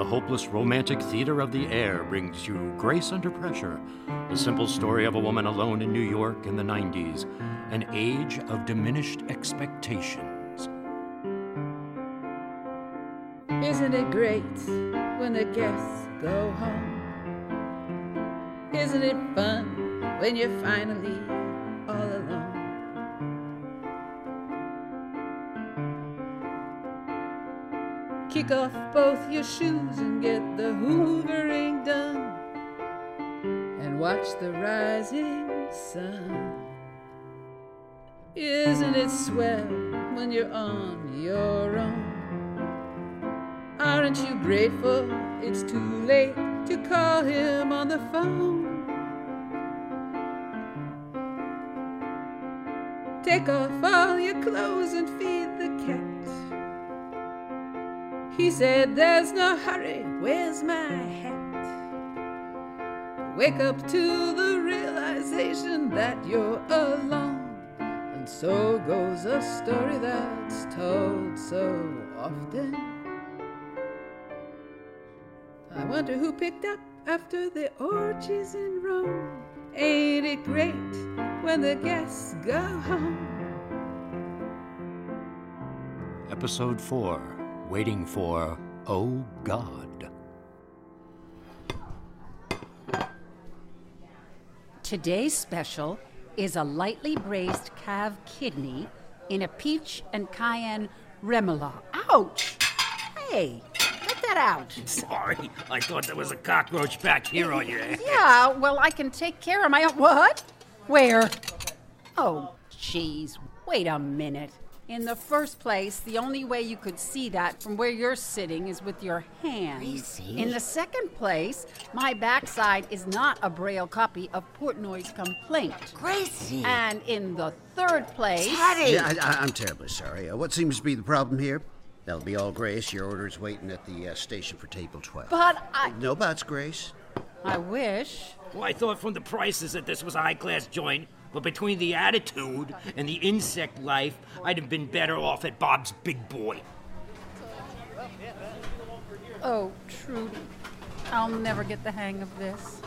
the hopeless romantic theater of the air brings you Grace Under Pressure, the simple story of a woman alone in New York in the 90s, an age of diminished expectations. Isn't it great when the guests go home? Isn't it fun when you're finally Kick off both your shoes and get the hoovering done. And watch the rising sun. Isn't it swell when you're on your own? Aren't you grateful it's too late to call him on the phone? Take off all your clothes and feed the. He said, There's no hurry, where's my hat? Wake up to the realization that you're alone. And so goes a story that's told so often. I wonder who picked up after the orgies in Rome. Ain't it great when the guests go home? Episode 4 Waiting for Oh God. Today's special is a lightly braised calf kidney in a peach and cayenne remoulade. Ouch! Hey, get that out. Sorry, I thought there was a cockroach back here on your head. Yeah, well, I can take care of my own. What? Where? Oh, jeez. Wait a minute. In the first place, the only way you could see that from where you're sitting is with your hands. In the second place, my backside is not a braille copy of Portnoy's complaint. Gracie! And in the third place. Teddy! Yeah, I, I, I'm terribly sorry. Uh, what seems to be the problem here? That'll be all, Grace. Your order's waiting at the uh, station for table 12. But I. No buts, Grace. I wish. Well, I thought from the prices that this was a high class joint, but between the attitude and the insect life, I'd have been better off at Bob's Big Boy. Oh, Trudi. I'll never get the hang of this.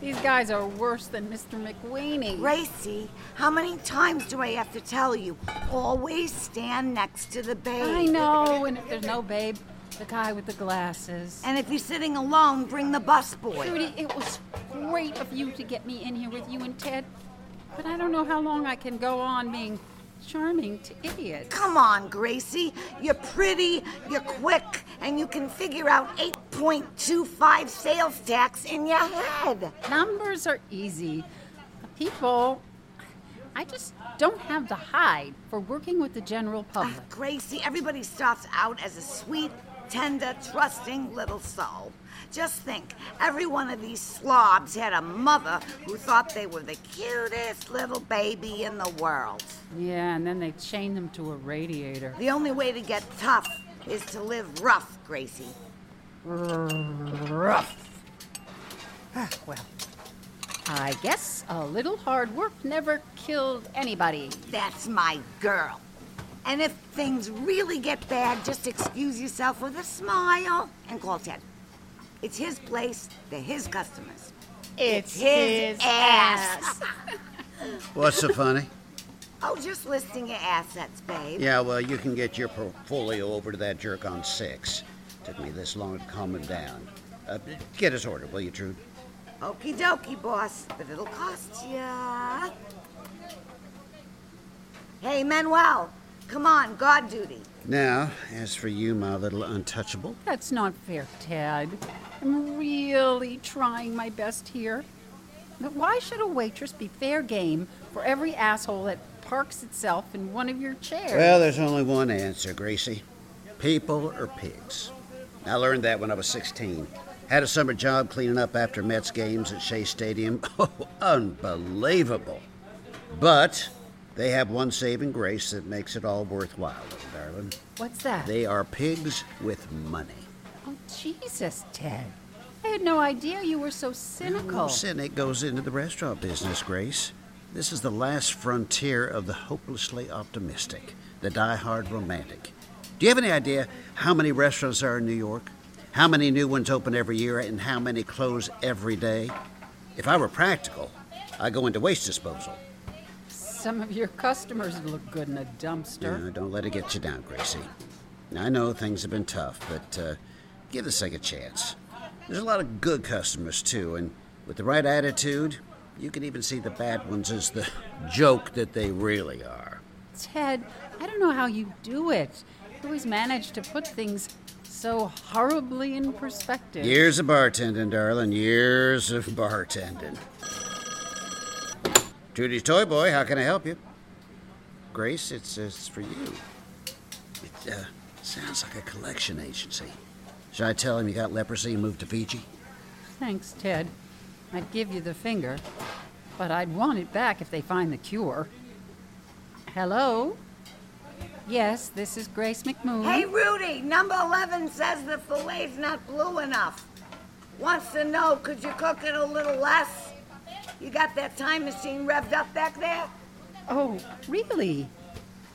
These guys are worse than Mr. McWeeny. Gracie, how many times do I have to tell you? Always stand next to the babe. I know, and if there's no babe, the guy with the glasses. And if you're sitting alone, bring the busboy. Trudi, it was great of you to get me in here with you and Ted, but I don't know how long I can go on being charming to idiots. Come on, Gracie. You're pretty, you're quick, and you can figure out 8.25 sales tax in your head. Numbers are easy. People, I just don't have the hide for working with the general public. Ah, Gracie, everybody starts out as a sweet, tender, trusting little soul. Just think, every one of these slobs had a mother who thought they were the cutest little baby in the world. Yeah, and then they chained them to a radiator. The only way to get tough is to live rough, Gracie. Rough. Ah, well, I guess a little hard work never killed anybody. That's my girl. And if things really get bad, just excuse yourself with a smile and call Ted. It's his place, they're his customers. It's his ass. What's so funny? Oh, just listing your assets, babe. Yeah, well, you can get your portfolio over to that jerk on six. Took me this long to calm him down. Uh, get his order, will you, Trude? Okie dokie, boss, but it'll cost ya. Hey, Manuel, come on, guard duty. Now, as for you, my little untouchable, That's not fair, Ted. I'm really trying my best here. But why should a waitress be fair game for every asshole that parks itself in one of your chairs? well, there's only one answer, Gracie. People or pigs. I learned that when I was 16. Had a summer job cleaning up after Mets games at Shea Stadium. Oh, unbelievable. But they have one saving grace that makes it all worthwhile, little darling. What's that? They are pigs with money. Oh, Jesus, Ted. I had no idea you were so cynical. No cynic goes into the restaurant business, Grace. This is the last frontier of the hopelessly optimistic, the die-hard romantic. Do you have any idea how many restaurants there are in New York? how many new ones open every year and how many close every day. If I were practical, I'd go into waste disposal. Some of your customers look good in a dumpster. Uh, don't let it get you down, Gracie. I know things have been tough, but uh, give this thing a chance. There's a lot of good customers, too, and with the right attitude, you can even see the bad ones as the joke that they really are. Ted, I don't know how you do it. You always manage to put things so horribly in perspective. Years of bartending, darling. Years of bartending. Trudi's Toy Boy, how can I help you? Grace, it's, uh, it's for you. It uh, sounds like a collection agency. Should I tell him you got leprosy and moved to Fiji? Thanks, Ted. I'd give you the finger, but I'd want it back if they find the cure. Hello? Yes, this is Grace McMoon. Hey, Rudy, number 11 says the fillet's not blue enough. Wants to know, could you cook it a little less? You got that time machine revved up back there? Oh, really?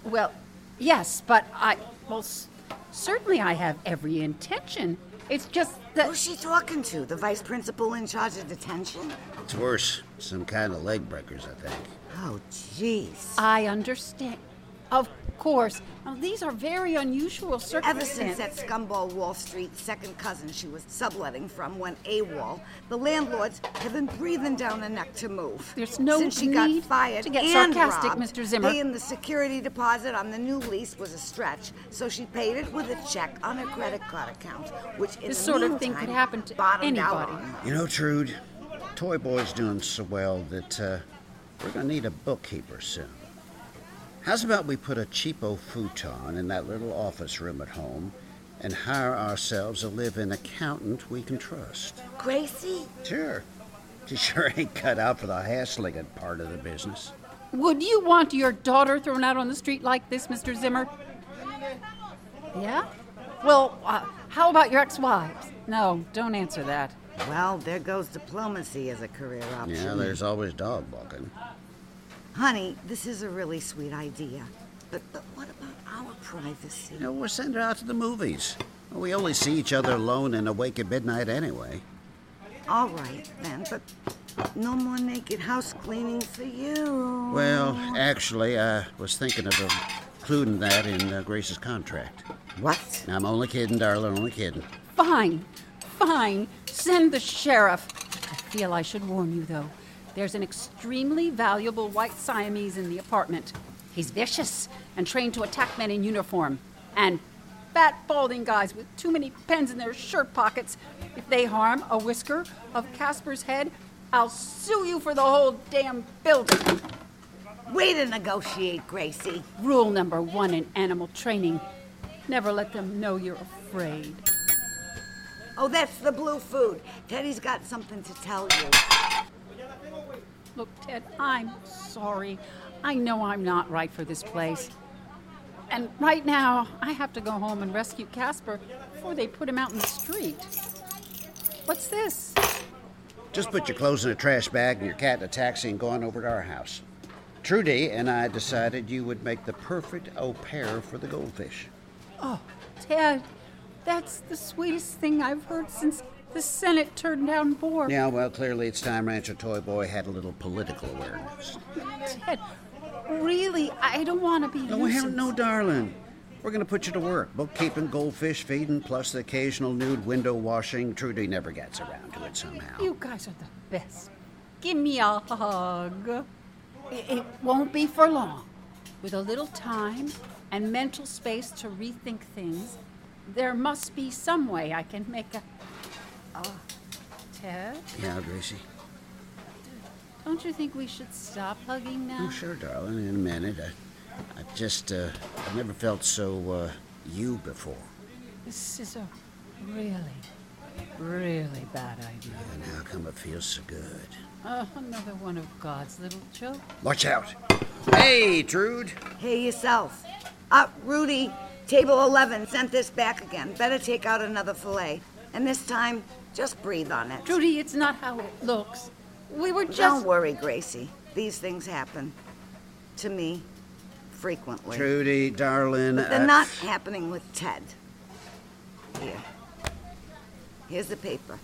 Well, yes, but I. Well, s- certainly I have every intention. It's just that. Who's she talking to? The vice principal in charge of detention? It's worse. Some kind of leg breakers, I think. Oh, jeez. I understand. Of course. Now, these are very unusual circumstances. Ever circumstances. since that scumball Wall Street second cousin she was subletting from went AWOL, the landlords have been breathing down her neck to move. There's no Since she need got fired to get and sarcastic, robbed, Mr. Zimmer. Paying the security deposit on the new lease was a stretch, so she paid it with a check on her credit card account, which in This the sort of thing could happen to anybody. You know, Trude, Toy Boy's doing so well that uh, we're going to need a bookkeeper soon. How's about we put a cheapo futon in that little office room at home and hire ourselves a live in accountant we can trust? Gracie? Sure. She sure ain't cut out for the hassling part of the business. Would you want your daughter thrown out on the street like this, Mr. Zimmer? Yeah? Well, uh, how about your ex wives? No, don't answer that. Well, there goes diplomacy as a career option. Yeah, there's always dog walking. Honey, this is a really sweet idea. But, but what about our privacy? You know, we'll send her out to the movies. We only see each other alone and awake at midnight anyway. All right, then, but no more naked house cleaning for you. Well, actually, I was thinking of including that in uh, Grace's contract. What? I'm only kidding, darling, only kidding. Fine, fine. Send the sheriff. I feel I should warn you, though. There's an extremely valuable white Siamese in the apartment. He's vicious and trained to attack men in uniform. And fat, balding guys with too many pens in their shirt pockets. If they harm a whisker of Casper's head, I'll sue you for the whole damn building. Way to negotiate, Gracie. Rule number one in animal training never let them know you're afraid. Oh, that's the blue food. Teddy's got something to tell you. Look, Ted, I'm sorry. I know I'm not right for this place. And right now, I have to go home and rescue Casper before they put him out in the street. What's this? Just put your clothes in a trash bag and your cat in a taxi and go on over to our house. Trudi and I decided you would make the perfect au pair for the goldfish. Oh, Ted, that's the sweetest thing I've heard since the Senate turned down Bork. Yeah, well, clearly it's time Rancher Toy Boy had a little political awareness. Ted, really, I don't want to be. No, hell no, darling. We're going to put you to work. Bookkeeping, goldfish feeding, plus the occasional nude window washing. Trudi never gets around to it somehow. You guys are the best. Give me a hug. It won't be for long. With a little time and mental space to rethink things, there must be some way I can make a. Oh, Ted, Yeah, Gracie. don't you think we should stop hugging now? Oh, sure, darling. In a minute. I, I just, uh, I've never felt so, uh, you before. This is a really, really bad idea. And how come it feels so good? Oh, another one of God's little jokes. Watch out. Hey, Trude. Hey, yourself. Uh, Rudy, table 11 sent this back again. Better take out another fillet. And this time, just breathe on it. Trudi, it's not how it looks. We were just. Don't worry, Gracie. These things happen. To me, frequently. Trudi, darling. But they're uh, not happening with Ted. Here. Here's the paper.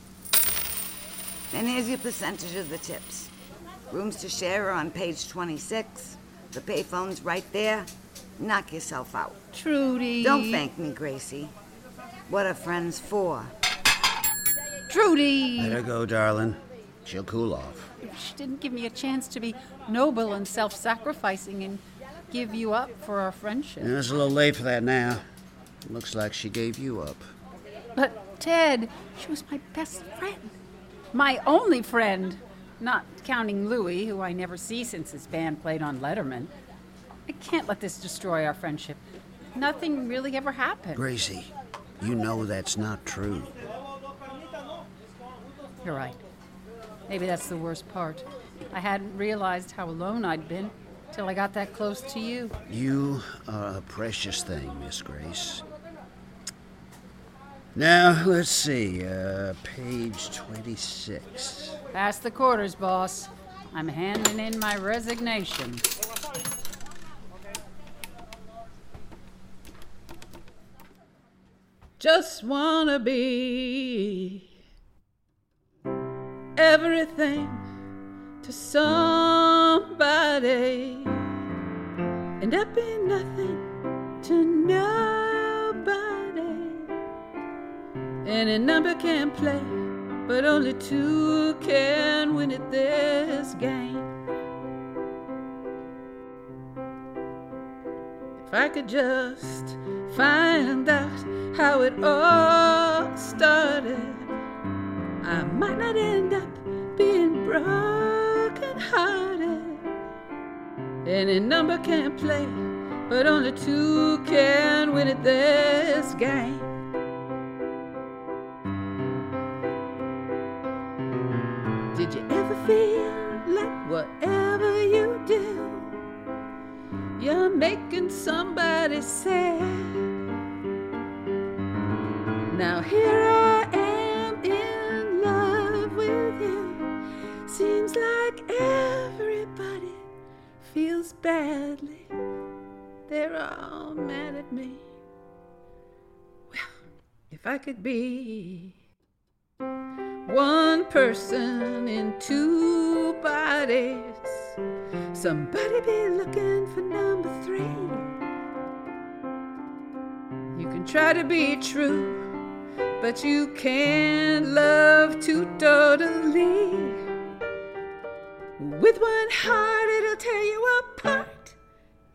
And here's your percentage of the tips. Rooms to share are on page 26. The payphone's right there. Knock yourself out. Trudi. Don't thank me, Gracie. What are friends for? Trudi. Let her go, darling. She'll cool off. She didn't give me a chance to be noble and self sacrificing and give you up for our friendship. It's a little late for that now. Looks like she gave you up. But, Ted, she was my best friend. My only friend. Not counting Louis, who I never see since his band played on Letterman. I can't let this destroy our friendship. Nothing really ever happened. Gracie, you know that's not true. You're right. Maybe that's the worst part. I hadn't realized how alone I'd been till I got that close to you. You are a precious thing, Miss Grace. Now, let's see, uh, page 26. Pass the quarters, boss. I'm handing in my resignation. Just wanna be everything to somebody, and I be nothing to nobody. Any number can play, but only two can win at this game. If I could just find out how it all started, I might not end up broken hearted. Any number can play, but only two can win at this game. Did you ever feel like whatever you do? You're making somebody sad. Now here badly. They're all mad at me. Well, if I could be one person in two bodies. Somebody be looking for number three. You can try to be true, but you can't love too totally. With one heart, it'll tear you apart.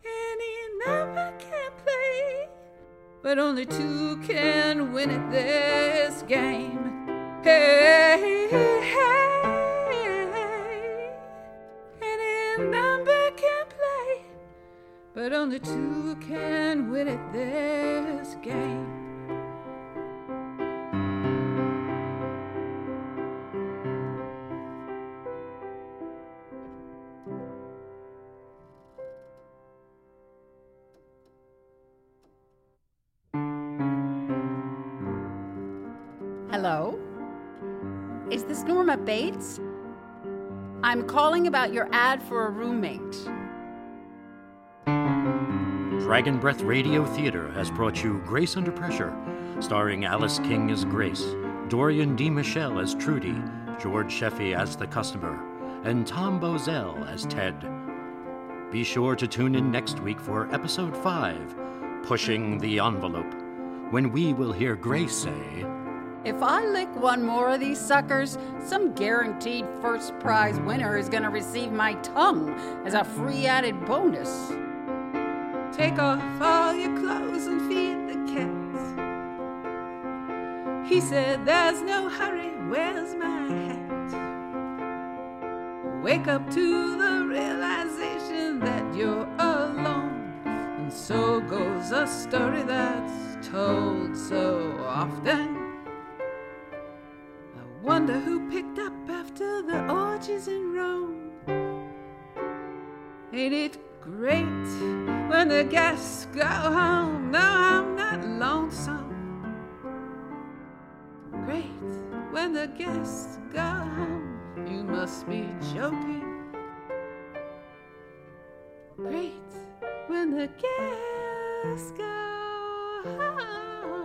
Any number can play, but only two can win at this game. Hey, hey, any number can play, but only two can win at this game. I'm calling about your ad for a roommate. Dragon Breath Radio Theater has brought you Grace Under Pressure, starring Alice King as Grace, Dorian DeMichele as Trudi, George Sheffey as the customer, and Tom Bozell as Ted. Be sure to tune in next week for episode 5, Pushing the Envelope, when we will hear Grace say, If I lick one more of these suckers, some guaranteed first prize winner is going to receive my tongue as a free added bonus. Take off all your clothes and feed the cats. He said, There's no hurry, where's my hat? Wake up to the realization that you're alone. And so goes a story that's told so often. Wonder who picked up after the orgies in Rome. Ain't it great when the guests go home? No, I'm not lonesome. Great when the guests go home. You must be joking. Great when the guests go home.